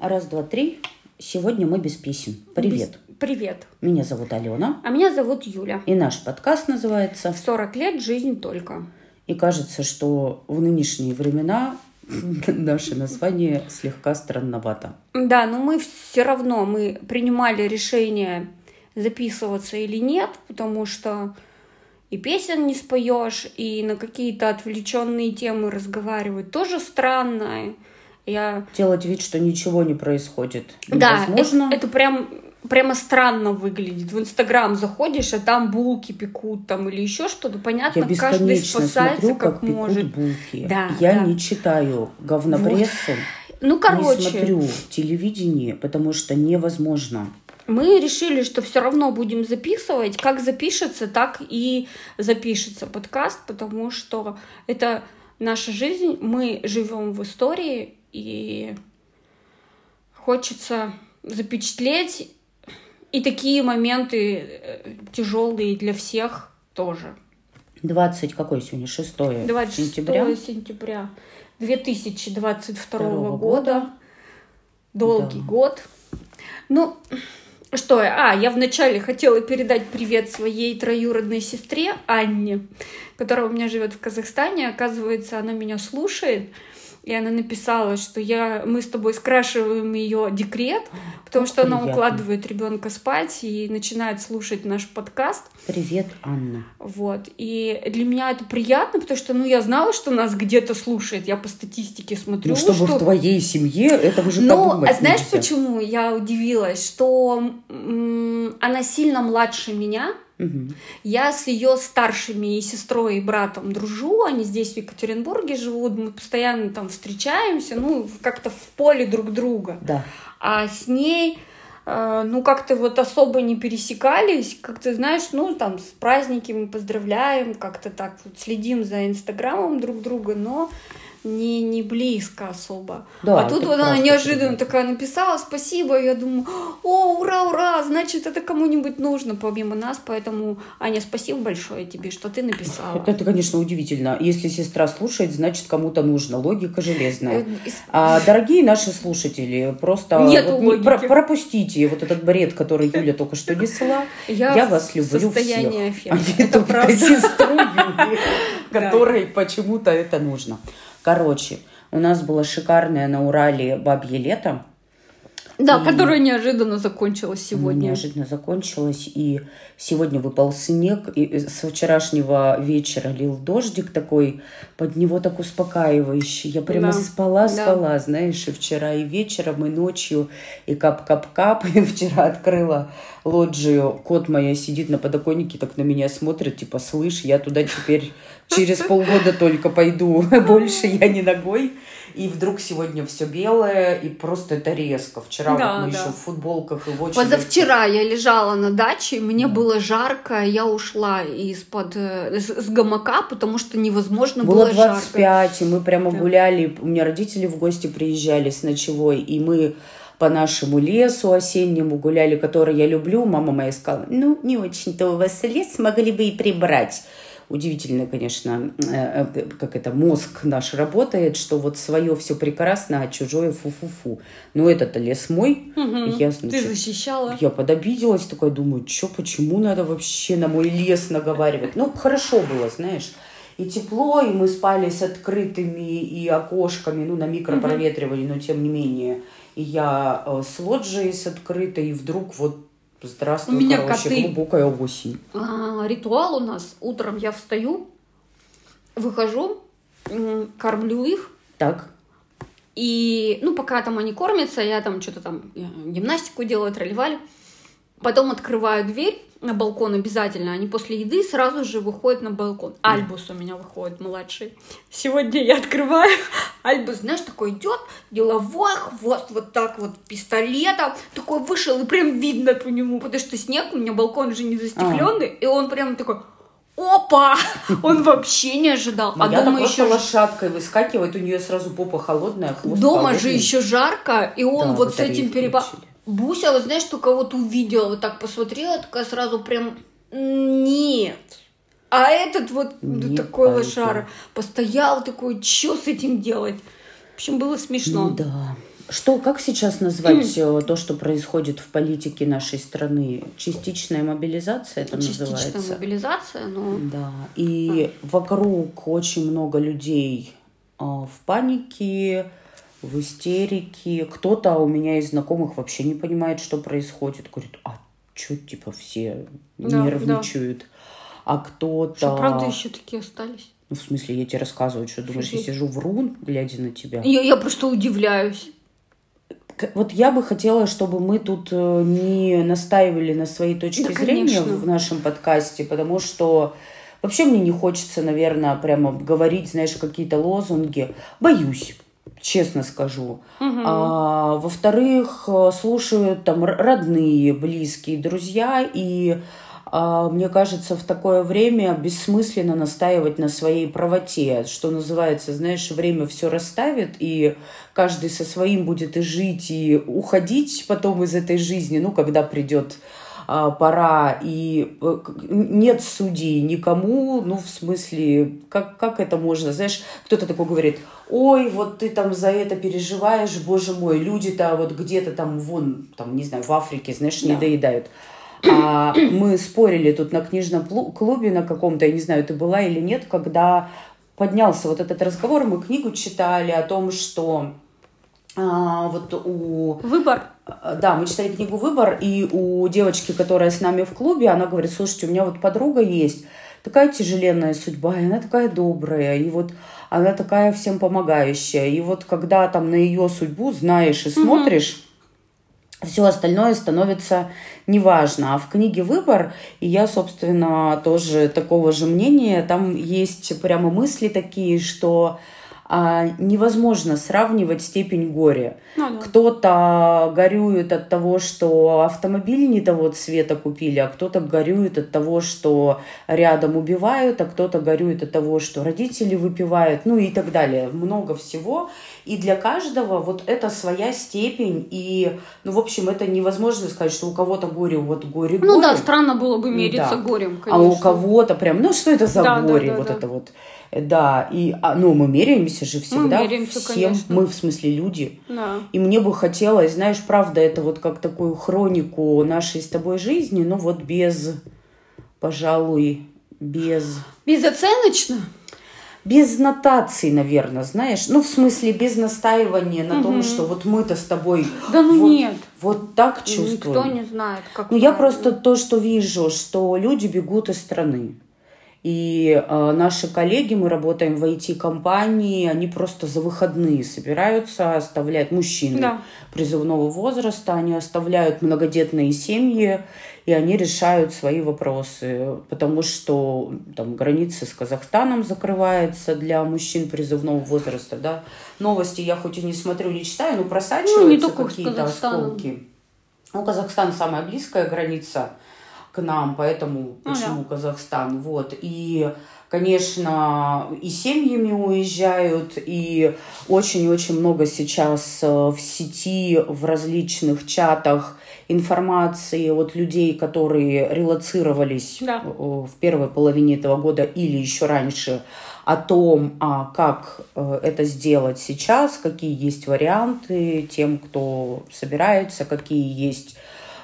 Раз, два, три. Сегодня мы без писем. Привет. Без- Привет. Меня зовут Алена. А меня зовут Юля. И наш подкаст называется В 40 лет жизнь только. И кажется, что в нынешние времена наше название слегка странновато. Да, но мы все равно мы принимали решение записываться или нет, потому что и песен не споешь, и на какие-то отвлеченные темы разговаривать тоже странно. Я Делать вид, что ничего не происходит. Да, невозможно. это, это прям прямо странно выглядит. В Инстаграм заходишь, а там булки пекут там или еще что-то. Понятно, Я каждый спасается смотрю, как, как, пекут может. булки. Да, Я да. не читаю говнопрессу, Ну, не короче, смотрю телевидение, потому что невозможно. мы решили, что все равно будем записывать. Как запишется, так и запишется подкаст, потому что это наша жизнь. Мы живем в истории, и хочется запечатлеть и такие моменты тяжелые для всех тоже. 20, какой сегодня? 6 26 сентября. сентября 2022 Второго года. Долгий Да. год. Ну, что я? А, я вначале хотела передать привет своей троюродной сестре Анне, которая у меня живет в Казахстане. Оказывается, она меня слушает. И она написала, что я, мы с тобой скрашиваем ее декрет, потому что она укладывает ребенка спать и начинает слушать наш подкаст. Привет, Анна. Вот. И для меня это приятно, потому что, ну, я знала, что нас где-то слушает. Я по статистике смотрю, Ну, чтобы что... в твоей семье этого же Ну, а знаешь, нельзя. почему я удивилась? Что м, она сильно младше меня. Я с ее старшими и сестрой и братом дружу. Они здесь в Екатеринбурге живут. Мы постоянно там встречаемся, ну, как-то в поле друг друга. Да. А с ней, э, ну, как-то вот особо не пересекались. Как-то, знаешь, ну, там, с праздники мы поздравляем, как-то так вот следим за инстаграмом друг друга, но не, не близко особо. Да, а тут вот она неожиданно ребята. такая написала спасибо, я думаю, о, ура, ура, значит, это кому-нибудь нужно помимо нас, поэтому, Аня, спасибо большое тебе, что ты написала. Это, это, конечно, удивительно. Если сестра слушает, значит, кому-то нужно. Логика железная. Э, А, дорогие наши слушатели, просто вот логики. про- пропустите вот этот бред, который Юля только что несла. Я в вас люблю всех. А аффекта. не Это правда. сестру Юли, которой почему-то это нужно. Короче, у нас было шикарное на Урале бабье лето. Да, И- которая неожиданно закончилась сегодня. Неожиданно закончилось, и сегодня выпал снег, и с вчерашнего вечера лил дождик такой, под него так успокаивающий. Я прямо Да, спала, да. спала, знаешь, и вчера, и вечером, и ночью, и кап-кап-кап. И вчера открыла лоджию, кот моя сидит на подоконнике, так на меня смотрит, типа, слышь, я туда теперь через полгода только пойду, больше я не ногой. И вдруг сегодня все белое, и просто это резко. Вчера Да, вот мы да. еще в футболках и в очень... Позавчера я лежала на даче, мне Да. было жарко, я ушла из-под э, с, с гамака, потому что невозможно Было было, жарко. 25, и мы прямо Да. гуляли. У меня родители в гости приезжали с ночевой, и мы по нашему лесу осеннему гуляли, который я люблю. Мама моя сказала, ну, не очень-то у вас лес, могли бы и прибрать. Удивительно, конечно, э, э, как это мозг наш работает, что вот свое все прекрасно, а чужое фу-фу-фу. Но этот лес мой, Мгм. я, Ты значит, защищала. я подобиделась, такая думаю, что, почему надо вообще на мой лес наговаривать? Ну, хорошо было, знаешь. И тепло, и мы спали с открытыми и окошками, ну, на микропроветривании, но тем не менее. И я э, с лоджией с открытой, и вдруг вот, здравствуй, У меня короче, коты. глубокая осень. А, ритуал у нас. Утром я встаю, выхожу, кормлю их, Так, И, ну, пока там они кормятся, я там что-то там э, гимнастику делаю, тролливали. Потом открываю дверь на балкон обязательно. Они после еды сразу же выходят на балкон. Альбус у меня выходит младший. Сегодня я открываю. Альбус, знаешь, такой идет, деловой, хвост вот так вот пистолетом. Такой вышел, и прям видно по нему, потому что снег, у меня балкон же не застекленный. И он прям такой, опа! Он вообще не ожидал. А я дома еще лошадкой выскакивает, у нее сразу попа холодная, хвост Дома же холодный. еще жарко, и он Да, вот с этим перепа... Буся, вот знаешь, только вот увидела, вот так посмотрела, такая сразу прям нет. А этот вот Не такой пойду. лошара постоял такой, что с этим делать? В общем, было смешно. Ну да. Что, как сейчас назвать э, то, что происходит в политике нашей страны? Частичная мобилизация это Частичная называется? мобилизация, но... Да. И вокруг очень много людей э, в панике, в истерике. Кто-то у меня из знакомых вообще не понимает, что происходит. Говорит, а что, типа, все Да, нервничают? А кто-то... Что, правда, еще такие остались? Ну, в смысле, я тебе рассказываю, что думаешь, я Офигеть. сижу врун, глядя на тебя. Я, я просто удивляюсь. Вот я бы хотела, чтобы мы тут э, не настаивали на своей точке Да, зрения конечно. в нашем подкасте, потому что вообще мне не хочется, наверное, прямо говорить, знаешь, какие-то лозунги. Боюсь, честно скажу. А, во-вторых, э, слушают там родные, близкие, друзья, и а, мне кажется, в такое время бессмысленно настаивать на своей правоте, что называется, знаешь, время все расставит, и каждый со своим будет и жить, и уходить потом из этой жизни, ну, когда придет пора, и э, нет судей никому, ну, в смысле, как, как это можно, знаешь, кто-то такой говорит, ой, вот ты там за это переживаешь, боже мой, люди-то вот где-то там, вон, там, не знаю, в Африке, знаешь, не Да. доедают. А мы спорили тут на книжном клубе на каком-то, я не знаю, ты была или нет, когда поднялся вот этот разговор, мы книгу читали о том, что а, вот у Выбор. Э, Да, мы читали книгу «Выбор», и у девочки, которая с нами в клубе, она говорит, слушайте, у меня вот подруга есть, такая тяжеленная судьба, и она такая добрая, и вот она такая всем помогающая. И вот когда там на ее судьбу знаешь и смотришь, все остальное становится неважно. А в книге «Выбор», и я, собственно, тоже такого же мнения, там есть прямо мысли такие, что невозможно сравнивать степень горя. Ну, да. Кто-то горюет от того, что автомобиль не того цвета купили, а кто-то горюет от того, что рядом убивают, а кто-то горюет от того, что родители выпивают, ну и так далее. Много всего. И для каждого вот это своя степень. И, ну, в общем, это невозможно сказать, что у кого-то горе, вот горе, горе. Ну да, странно было бы мериться Да. горем, А у конечно. кого-то прям, ну что это за Да, да, горе, да, вот да. это вот. Да, и, а, ну, мы меряемся же всегда меряемся, всем, конечно. мы в смысле люди. Да. И мне бы хотелось, знаешь, правда, это вот как такую хронику нашей с тобой жизни, ну вот без, пожалуй, без... Безоценочно? Без нотаций, наверное, знаешь. Ну, в смысле, без настаивания на том, что вот мы-то с тобой Да ну вот, нет. вот так чувствуем. Никто не знает, как Ну, я просто то, что вижу, что люди бегут из страны. И э, наши коллеги, мы работаем в IT-компании, они просто за выходные собираются, оставляют мужчины Да. призывного возраста, они оставляют многодетные семьи, и они решают свои вопросы, потому что там границы с Казахстаном закрывается для мужчин призывного возраста, да. Новости я хоть и не смотрю, не читаю, но просачиваются Ну, только с какие-то осколки. Ну, Казахстан самая близкая граница к нам, поэтому Ну почему Казахстан? Вот. И, конечно, и семьями уезжают, и очень-очень много сейчас э, в сети, в различных чатах информации от людей, которые релацировались Да. э, в первой половине этого года или еще раньше, о том, а, как э, это сделать сейчас, какие есть варианты тем, кто собирается, какие есть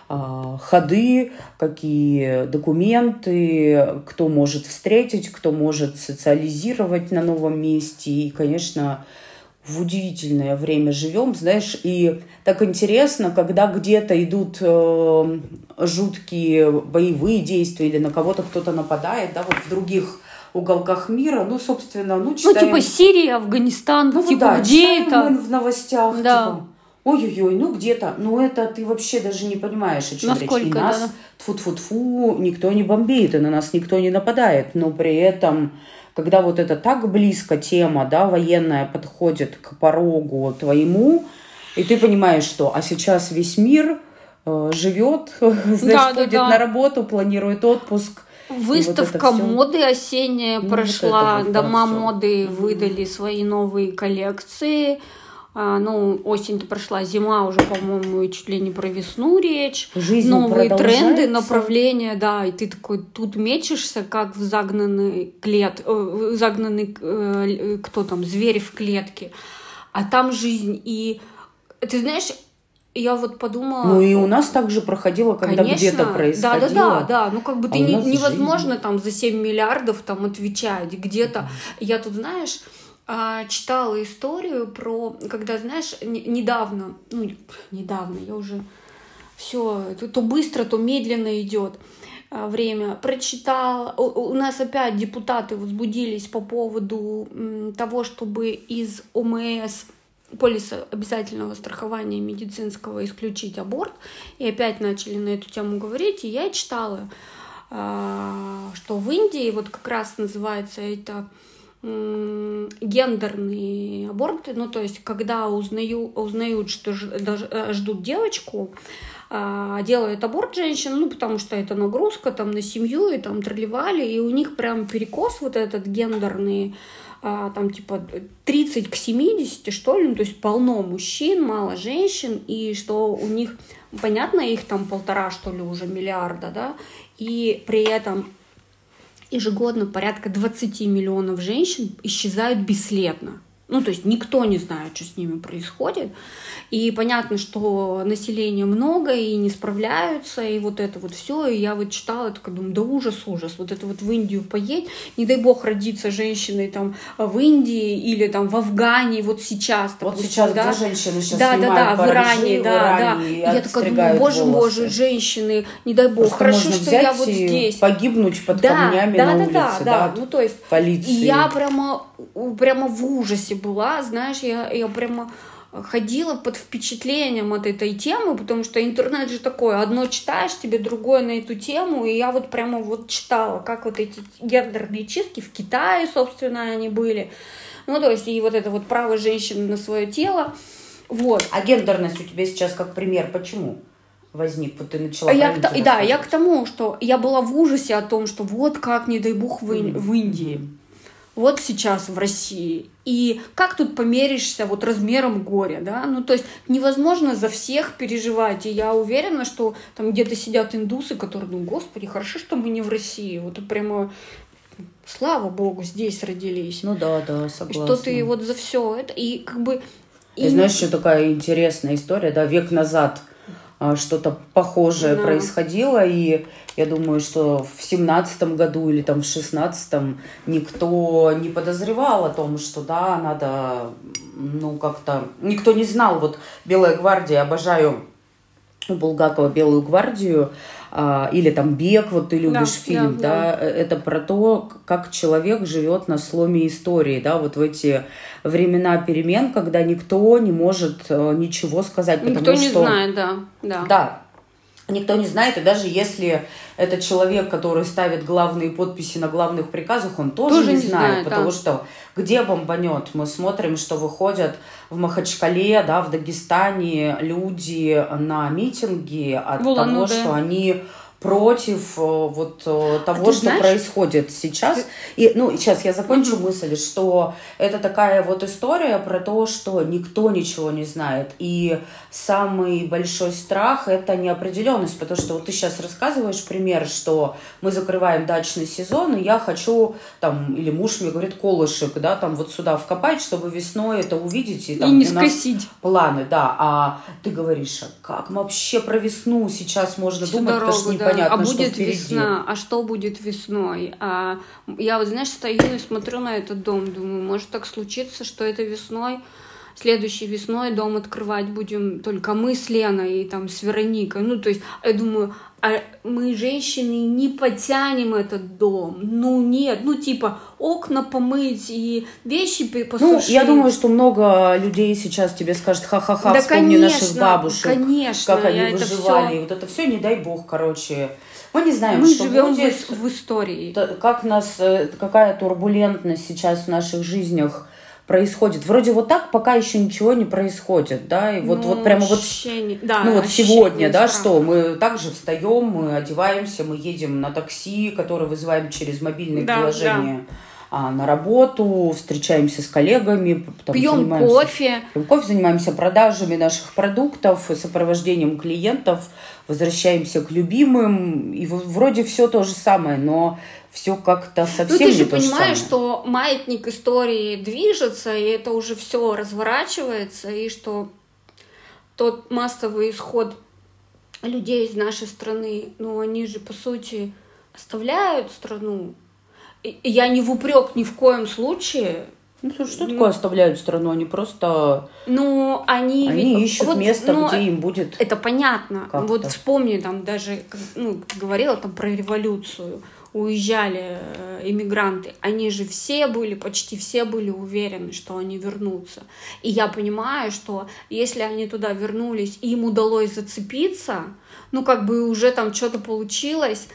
ходы, какие документы, кто может встретить, кто может социализировать на новом месте. И, конечно, в удивительное время живем, знаешь, и так интересно, когда где-то идут э, жуткие боевые действия или на кого-то кто-то нападает, да, вот в других уголках мира, ну, собственно, ну, Ну, читаем... типа Сирия, Афганистан, Ну, типа да, где это? в новостях, Да. типа, ой-ой-ой, ну где-то, ну это ты вообще даже не понимаешь, о чем речь. И Насколько, нас, да. тфу-тфу-тфу, никто не бомбит, и на нас никто не нападает, но при этом, когда вот это так близко тема, да, военная подходит к порогу твоему, и ты понимаешь, что, а сейчас весь мир э, живет, знаешь, Да, да, ходит да. на работу, планирует отпуск. Выставка вот моды осенняя Ну, прошла, вот вот, да, дома моды выдали свои новые коллекции. А, ну, осень-то прошла, зима уже, по-моему, чуть ли не про весну речь. Жизнь Новые тренды, направления, да, и ты такой тут мечешься, как в загнанный клет, э, загнанный, э, кто там, зверь в клетке. А там жизнь, и Ты знаешь, я вот подумала... Ну и у нас также проходило, когда где-то происходило. Да, да, да, да. Ну как бы а ты не, невозможно жизнь. там за 7 миллиардов там отвечать где-то. Mm-hmm. Я тут, знаешь, читала историю про, когда, знаешь, недавно, ну недавно, я уже все, то быстро, то медленно идет а, время. Прочитал, у нас опять депутаты возбудились по поводу того, чтобы из ОМС полиса обязательного страхования медицинского исключить аборт. И опять начали на эту тему говорить. И я читала, а, что в Индии вот как раз называется это гендерные аборты, ну то есть когда узнаю, узнают, что э, ждут девочку, а, делают аборт женщин, ну потому что это нагрузка там на семью и там тролливали, и у них прям перекос вот этот гендерный, а, там типа 30 к 70, что ли, ну, то есть полно мужчин, мало женщин, и что у них, понятно, их там полтора, что ли, уже миллиарда, да, и при этом ежегодно порядка 20 миллионов женщин исчезают бесследно. Ну, то есть никто не знает, что с ними происходит. И понятно, что населения много и не справляются, и вот это вот все. И я вот читала, такая думаю, да ужас, ужас. Вот это вот в Индию поедь, не дай бог родиться женщиной там в Индии или там в Афгане, вот сейчас. Допустим, вот сейчас, да, женщины сейчас Да, да, да, в Иране, да, да. И я такая думаю, боже, волосы. боже, женщины, не дай бог, Просто хорошо, что я вот здесь. погибнуть под да, камнями да, на да, улице, да, да, да. Ну, то есть, полиции. И я прямо, прямо в ужасе была, знаешь, я, я прямо ходила под впечатлением от этой темы, потому что интернет же такой, одно читаешь, тебе другое на эту тему, и я вот прямо вот читала, как вот эти гендерные чистки в Китае, собственно, они были, ну, то есть, и вот это вот право женщины на свое тело, вот. А гендерность у тебя сейчас как пример, почему? возник, вот ты начала. Я к, да, я к тому, что я была в ужасе о том, что вот как, не дай бог, в, mm. в Индии вот сейчас в России. И как тут померишься вот размером горя, да? Ну, то есть невозможно за всех переживать. И я уверена, что там где-то сидят индусы, которые, ну, господи, хорошо, что мы не в России. Вот прямо слава богу, здесь родились. Ну да, да, согласна. Что ты вот за все это, и как бы... И, знаешь, что такая интересная история, да, век назад что-то похожее да. происходило, и я думаю, что в семнадцатом году или там в шестнадцатом никто не подозревал о том, что да, надо, ну как-то, никто не знал, вот Белая гвардия, обожаю у Булгакова Белую гвардию, а, или там «Бег», вот ты любишь да, фильм, да, да, да, это про то, как человек живет на сломе истории, да, вот в эти времена перемен, когда никто не может э, ничего сказать, никто потому не что... знает, да, да. Да, Никто не знает, и даже если этот человек, который ставит главные подписи на главных приказах, он тоже, тоже не, не знает, знает потому да. что где бомбанет? Мы смотрим, что выходят в Махачкале, да, в Дагестане люди на митинги от того, что они против э, вот э, того, а что знаешь, происходит сейчас. И, ну, сейчас я закончу мысль, что это такая вот история про то, что никто ничего не знает. И самый большой страх – это неопределенность, потому что вот ты сейчас рассказываешь пример, что мы закрываем дачный сезон, и я хочу, там, или муж мне говорит, колышек, да, там вот сюда вкопать, чтобы весной это увидеть. И, там, и не скосить. Планы, да. А ты говоришь, а как вообще про весну сейчас можно Всю думать, дорогу, потому что непонятно, а будет что весна, а что будет весной? А я вот, знаешь, стою и смотрю на этот дом, думаю, может так случиться, что это весной следующей весной дом открывать будем только мы с Леной и там с Вероникой. Ну, то есть, я думаю, а мы, женщины, не потянем этот дом. Ну, нет, ну, типа, окна помыть и вещи посушить. Ну, я думаю, что много людей сейчас тебе скажет, ха-ха-ха, да, вспомни конечно, наших бабушек, конечно, как они выживали. Все... Вот это все, не дай бог, короче. Мы не знаем, мы что живем будет, в, в истории. Как нас, э, какая турбулентность сейчас в наших жизнях происходит. Вроде вот так пока еще ничего не происходит, да, и вот, ну, вот прямо вот, ощущение, да, ну вот сегодня, да, что мы также встаем, мы одеваемся, мы едем на такси, которое вызываем через мобильное да, приложение. Да а, на работу, встречаемся с коллегами, там, пьем кофе. Пьем кофе, занимаемся продажами наших продуктов, сопровождением клиентов, возвращаемся к любимым, и вроде все то же самое, но все как-то совсем ну, ты же понимаешь, что маятник истории движется, и это уже все разворачивается, и что тот массовый исход людей из нашей страны, ну, они же, по сути, оставляют страну. И я не в упрек ни в коем случае. Ну, слушай, что ну, такое оставляют страну? Они просто... Ну, они... Они ведь... ищут вот, место, ну, где им будет... Это понятно. Вот вспомни, там, даже, ну, говорила там про революцию уезжали э, иммигранты, они же все были, почти все были уверены, что они вернутся. И я понимаю, что если они туда вернулись, им удалось зацепиться, ну как бы уже там что-то получилось,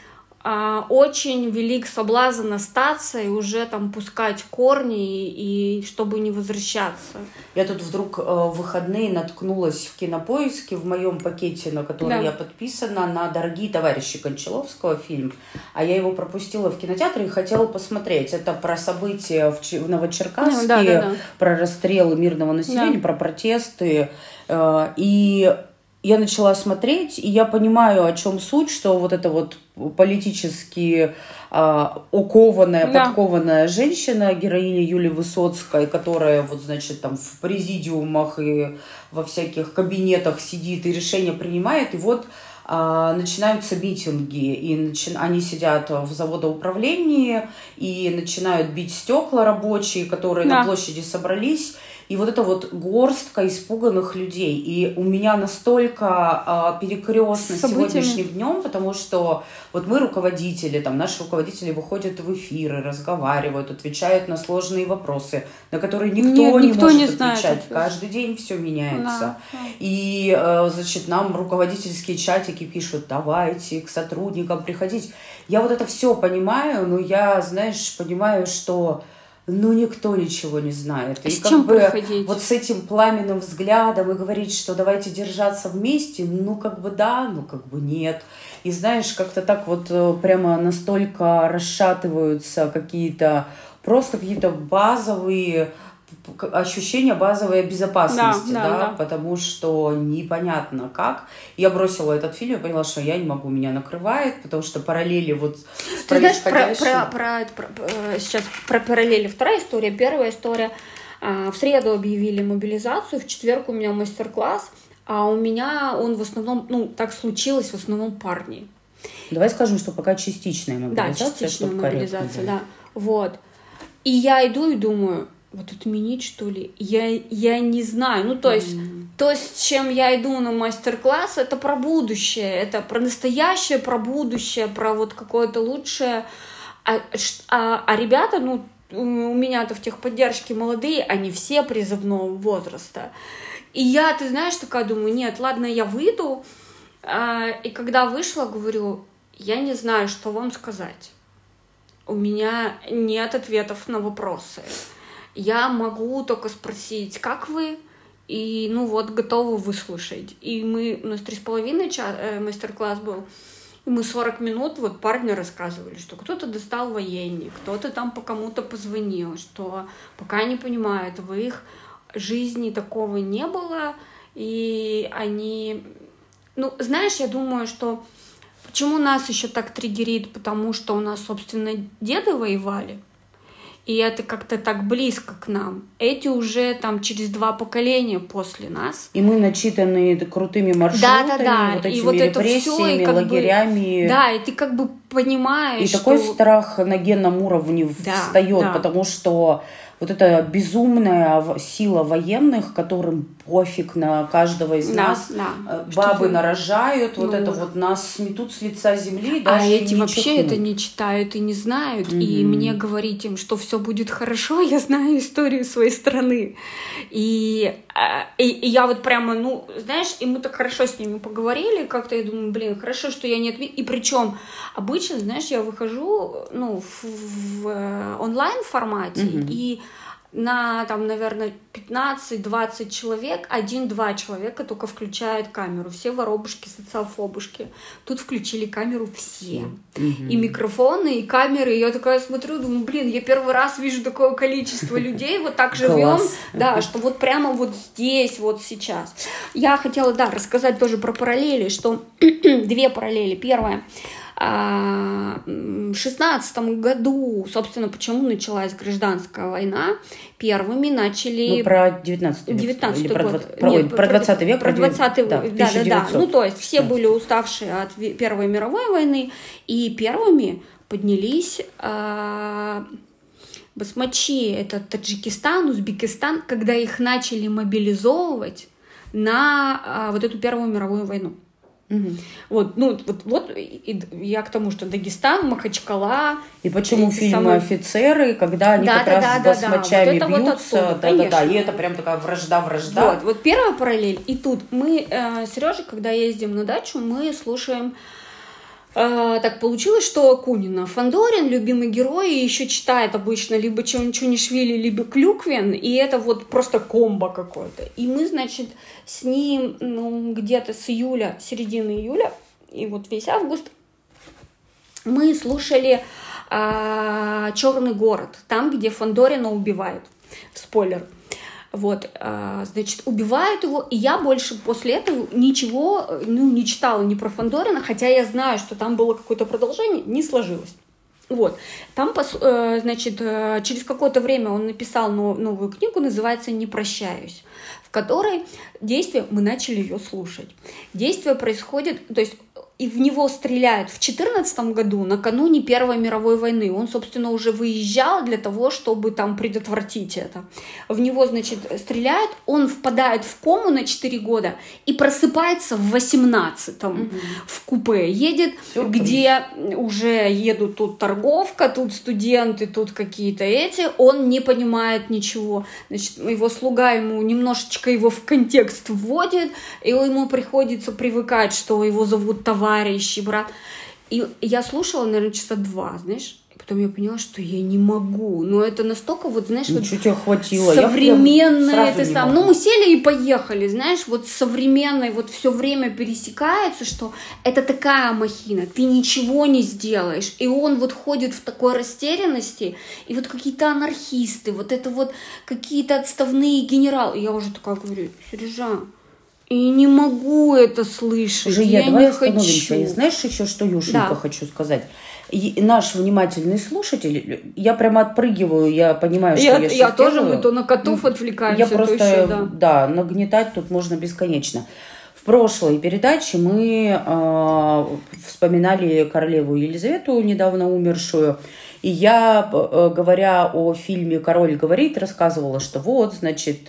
очень велик соблазн остаться и уже там пускать корни и чтобы не возвращаться. Я тут вдруг э, в выходные наткнулась в кинопоиске в моем пакете, на который да. я подписана, на «Дорогие товарищи» Кончаловского фильм. А я его пропустила в кинотеатре и хотела посмотреть. Это про события в, в Новочеркасске, да, да, да. про расстрелы мирного населения, да. про протесты. Э, и я начала смотреть, и я понимаю, о чем суть, что вот это вот политически а, окованная, да. подкованная женщина, героиня Юлии Высоцкой, которая вот, значит, там в президиумах и во всяких кабинетах сидит и решения принимает, и вот а, начинаются митинги, и начи... они сидят в заводоуправлении и начинают бить стекла рабочие, которые да. на площади собрались, и вот эта вот горстка испуганных людей. И у меня настолько э, перекрестно сегодняшним днем, потому что вот мы руководители, там наши руководители выходят в эфиры, разговаривают, отвечают на сложные вопросы, на которые никто Нет, не никто может не отвечать. Знает, Каждый день все меняется. Да, И, э, значит, нам руководительские чатики пишут, давайте к сотрудникам приходить. Я вот это все понимаю, но я, знаешь, понимаю, что ну никто ничего не знает. И с как чем бы проходить? вот с этим пламенным взглядом и говорить, что давайте держаться вместе, ну как бы да, ну как бы нет. И знаешь, как-то так вот э, прямо настолько расшатываются какие-то просто какие-то базовые ощущение базовой безопасности, да, да, да, да, потому что непонятно как. Я бросила этот фильм и поняла, что я не могу, меня накрывает, потому что параллели вот с Ты знаешь, про, про, про, про, э, сейчас про параллели вторая история, первая история. А, в среду объявили мобилизацию, в четверг у меня мастер-класс, а у меня он в основном, ну, так случилось, в основном парни. Давай скажем, что пока частичная мобилизация. Да, частичная мобилизация, да. Вот. И я иду и думаю, вот отменить, что ли? Я, я не знаю. Ну, то есть, mm. то, с чем я иду на мастер-класс, это про будущее. Это про настоящее, про будущее, про вот какое-то лучшее. А, а, а ребята, ну, у меня-то в техподдержке молодые, они все призывного возраста. И я, ты знаешь, такая думаю, нет, ладно, я выйду. А, и когда вышла, говорю, я не знаю, что вам сказать. У меня нет ответов на вопросы я могу только спросить, как вы, и ну вот готовы выслушать. И мы, у нас три с половиной час, э, мастер-класс был, и мы 40 минут вот парни рассказывали, что кто-то достал военник, кто-то там по кому-то позвонил, что пока не понимают, в их жизни такого не было, и они... Ну, знаешь, я думаю, что почему нас еще так триггерит, потому что у нас, собственно, деды воевали, и это как-то так близко к нам. Эти уже там через два поколения после нас. И мы начитаны крутыми маршрутами, да, да, да. вот этими и вот это все, лагерями. Бы, да, и ты как бы понимаешь, И что... такой страх на генном уровне да, встает, да. потому что вот эта безумная сила военных, которым пофиг на каждого из да, нас, да. Э, бабы что нарожают, ну, вот это вот нас сметут с лица земли. А эти вообще чихнут. это не читают и не знают, mm-hmm. и мне говорить им, что все будет хорошо, я знаю историю своей страны. И, и, и я вот прямо, ну, знаешь, и мы так хорошо с ними поговорили, как-то я думаю, блин, хорошо, что я не ответила. И причем обычно, знаешь, я выхожу, ну, в, в э, онлайн формате, mm-hmm. и на, там, наверное, 15-20 человек, один-два человека только включают камеру. Все воробушки, социофобушки. Тут включили камеру все. Mm-hmm. И микрофоны, и камеры. И я такая смотрю, думаю, блин, я первый раз вижу такое количество людей, вот так живем. Да, что вот прямо вот здесь, вот сейчас. Я хотела, да, рассказать тоже про параллели, что две параллели. Первое. А, в шестнадцатом году, собственно, почему началась гражданская война, первыми начали... Ну, про 19 век. 19 про, год. Про, Нет, про 20 век. Про 20 век, да, да, да, да. Ну, то есть все были уставшие от Первой мировой войны, и первыми поднялись э, басмачи, это Таджикистан, Узбекистан, когда их начали мобилизовывать на э, вот эту Первую мировую войну. Угу. Вот, ну, вот, вот и я к тому, что Дагестан, Махачкала. И почему фильмы самые... «Офицеры», когда они да, как да, раз да, с басмачами да, да. Вот бьются, да-да-да, и это прям такая вражда-вражда. Вот, вот первая параллель. И тут мы, э, Сережа, когда ездим на дачу, мы слушаем так получилось, что Акунина Фандорин, любимый герой, еще читает обычно либо Чунишвили, либо Клюквин, и это вот просто комбо какое-то. И мы, значит, с ним ну, где-то с июля, середины июля, и вот весь август, мы слушали а, Черный город, там, где Фандорина убивают. Спойлер. Вот, а, значит, убивают его, и я больше после этого ничего, ну, не читала ни про Фандорина, хотя я знаю, что там было какое-то продолжение, не сложилось. Вот. Там, э, значит, э, через какое-то время он написал новую книгу, называется «Не прощаюсь», в которой действие, мы начали ее слушать. Действие происходит, то есть и в него стреляют в 2014 году, накануне Первой мировой войны. Он, собственно, уже выезжал для того, чтобы там предотвратить это. В него, значит, стреляют, он впадает в кому на 4 года и просыпается в 18-м угу. в купе. Едет, Сюрприз. где уже едут тут торговка, тут студенты, тут какие-то эти. Он не понимает ничего. Значит, его слуга ему немножечко его в контекст вводит, и ему приходится привыкать, что его зовут товар товарищ, и брат. И я слушала, наверное, часа два, знаешь. Потом я поняла, что я не могу. Но это настолько, вот, знаешь, Ничего вот тебе хватило. современное это сам. Ну, мы сели и поехали, знаешь, вот современное, вот все время пересекается, что это такая махина, ты ничего не сделаешь. И он вот ходит в такой растерянности, и вот какие-то анархисты, вот это вот какие-то отставные генералы. И я уже такая говорю, Сережа, и не могу это слышать. Уже я, давай остановимся. И знаешь еще, что Юшенька да. хочу сказать? И наш внимательный слушатель, я прямо отпрыгиваю, я понимаю, что я, я, я тоже, делаю. мы то на котов ну, отвлекаемся, я просто, еще, да. да, нагнетать тут можно бесконечно. В прошлой передаче мы э, вспоминали королеву Елизавету, недавно умершую. И я, э, говоря о фильме «Король говорит», рассказывала, что вот, значит,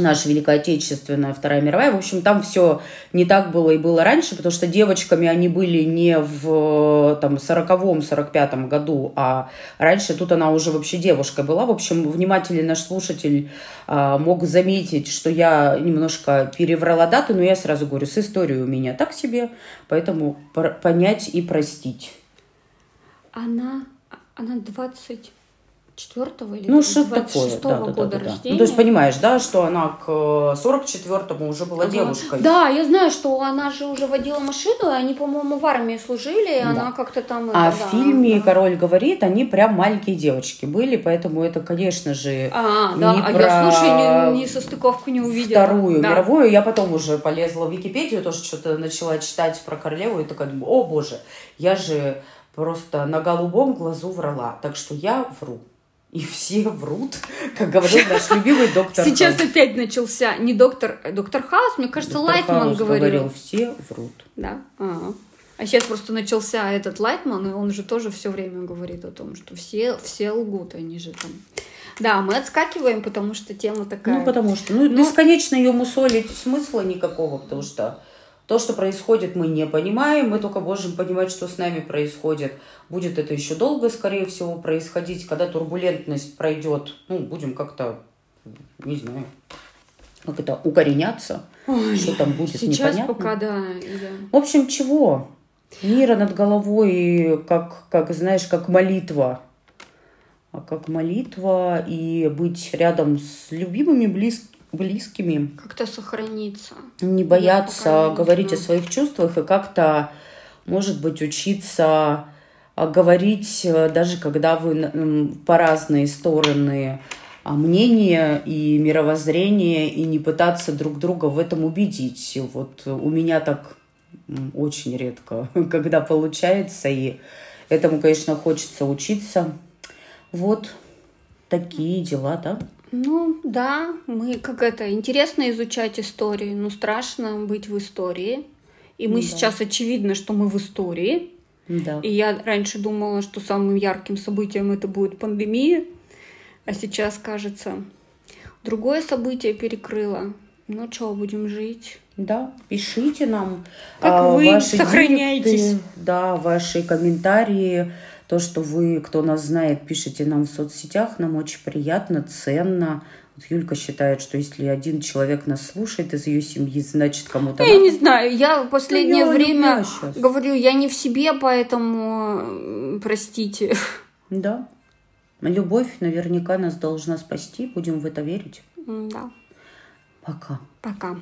наша Великая Отечественная, Вторая мировая. В общем, там все не так было и было раньше, потому что девочками они были не в там, 40-м, 45-м году, а раньше тут она уже вообще девушка была. В общем, внимательный наш слушатель а, мог заметить, что я немножко переврала даты, но я сразу говорю, с историей у меня так себе, поэтому понять и простить. Она, она 20 четвертого или ну, что такое, да, да, года да, да, рождения. Ну, то есть понимаешь, да, что она к 44-му уже была ага. девушкой. Да, я знаю, что она же уже водила машину, и они, по-моему, в армии служили, и да. она как-то там... А это, в да, фильме да. «Король говорит» они прям маленькие девочки были, поэтому это, конечно же, а, да, не а про я, слушай, не, не состыковку не увидела. Вторую да. мировую. Я потом уже полезла в Википедию, тоже что-то начала читать про королеву, и такая думаю, о боже, я же просто на голубом глазу врала, так что я вру. И все врут, как говорил наш любимый доктор Сейчас Хаус. опять начался не доктор, э, доктор Хаус, мне кажется, доктор Лайтман Хаус говорил. говорил. Все врут. Да. А-а. А сейчас просто начался этот Лайтман, и он же тоже все время говорит о том, что все, все лгут, они же там. Да, мы отскакиваем, потому что тема такая. Ну, потому что, ну, Но... бесконечно ее мусолить смысла никакого, потому что то, что происходит, мы не понимаем, мы только можем понимать, что с нами происходит. Будет это еще долго, скорее всего, происходить. Когда турбулентность пройдет, ну, будем как-то, не знаю, как это, укореняться. Ой, что там будет, сейчас непонятно. пока, да, да. В общем, чего? Мира над головой, как, как знаешь, как молитва. А как молитва и быть рядом с любимыми, близкими близкими. Как-то сохраниться. Не бояться говорить о своих чувствах и как-то, может быть, учиться а, говорить, э, даже когда вы по разные стороны а, мнения и мировоззрения, и не пытаться друг друга в этом убедить. Вот у меня так Очень редко, когда получается, и этому, конечно, хочется учиться. Вот такие дела, да? Ну да, мы как это интересно изучать историю, но страшно быть в истории. И мы да. сейчас очевидно, что мы в истории. Да. И я раньше думала, что самым ярким событием это будет пандемия, а сейчас, кажется, другое событие перекрыло. Ну что, будем жить? Да, пишите нам. Как а, вы ваши сохраняетесь. Директы, да, ваши комментарии, то, что вы, кто нас знает, пишите нам в соцсетях, нам очень приятно, ценно. Вот Юлька считает, что если один человек нас слушает из ее семьи, значит кому-то... Я не знаю, я в последнее ну, время говорю, я не в себе, поэтому простите. Да. Любовь наверняка нас должна спасти, будем в это верить. Да. Пока. Пока.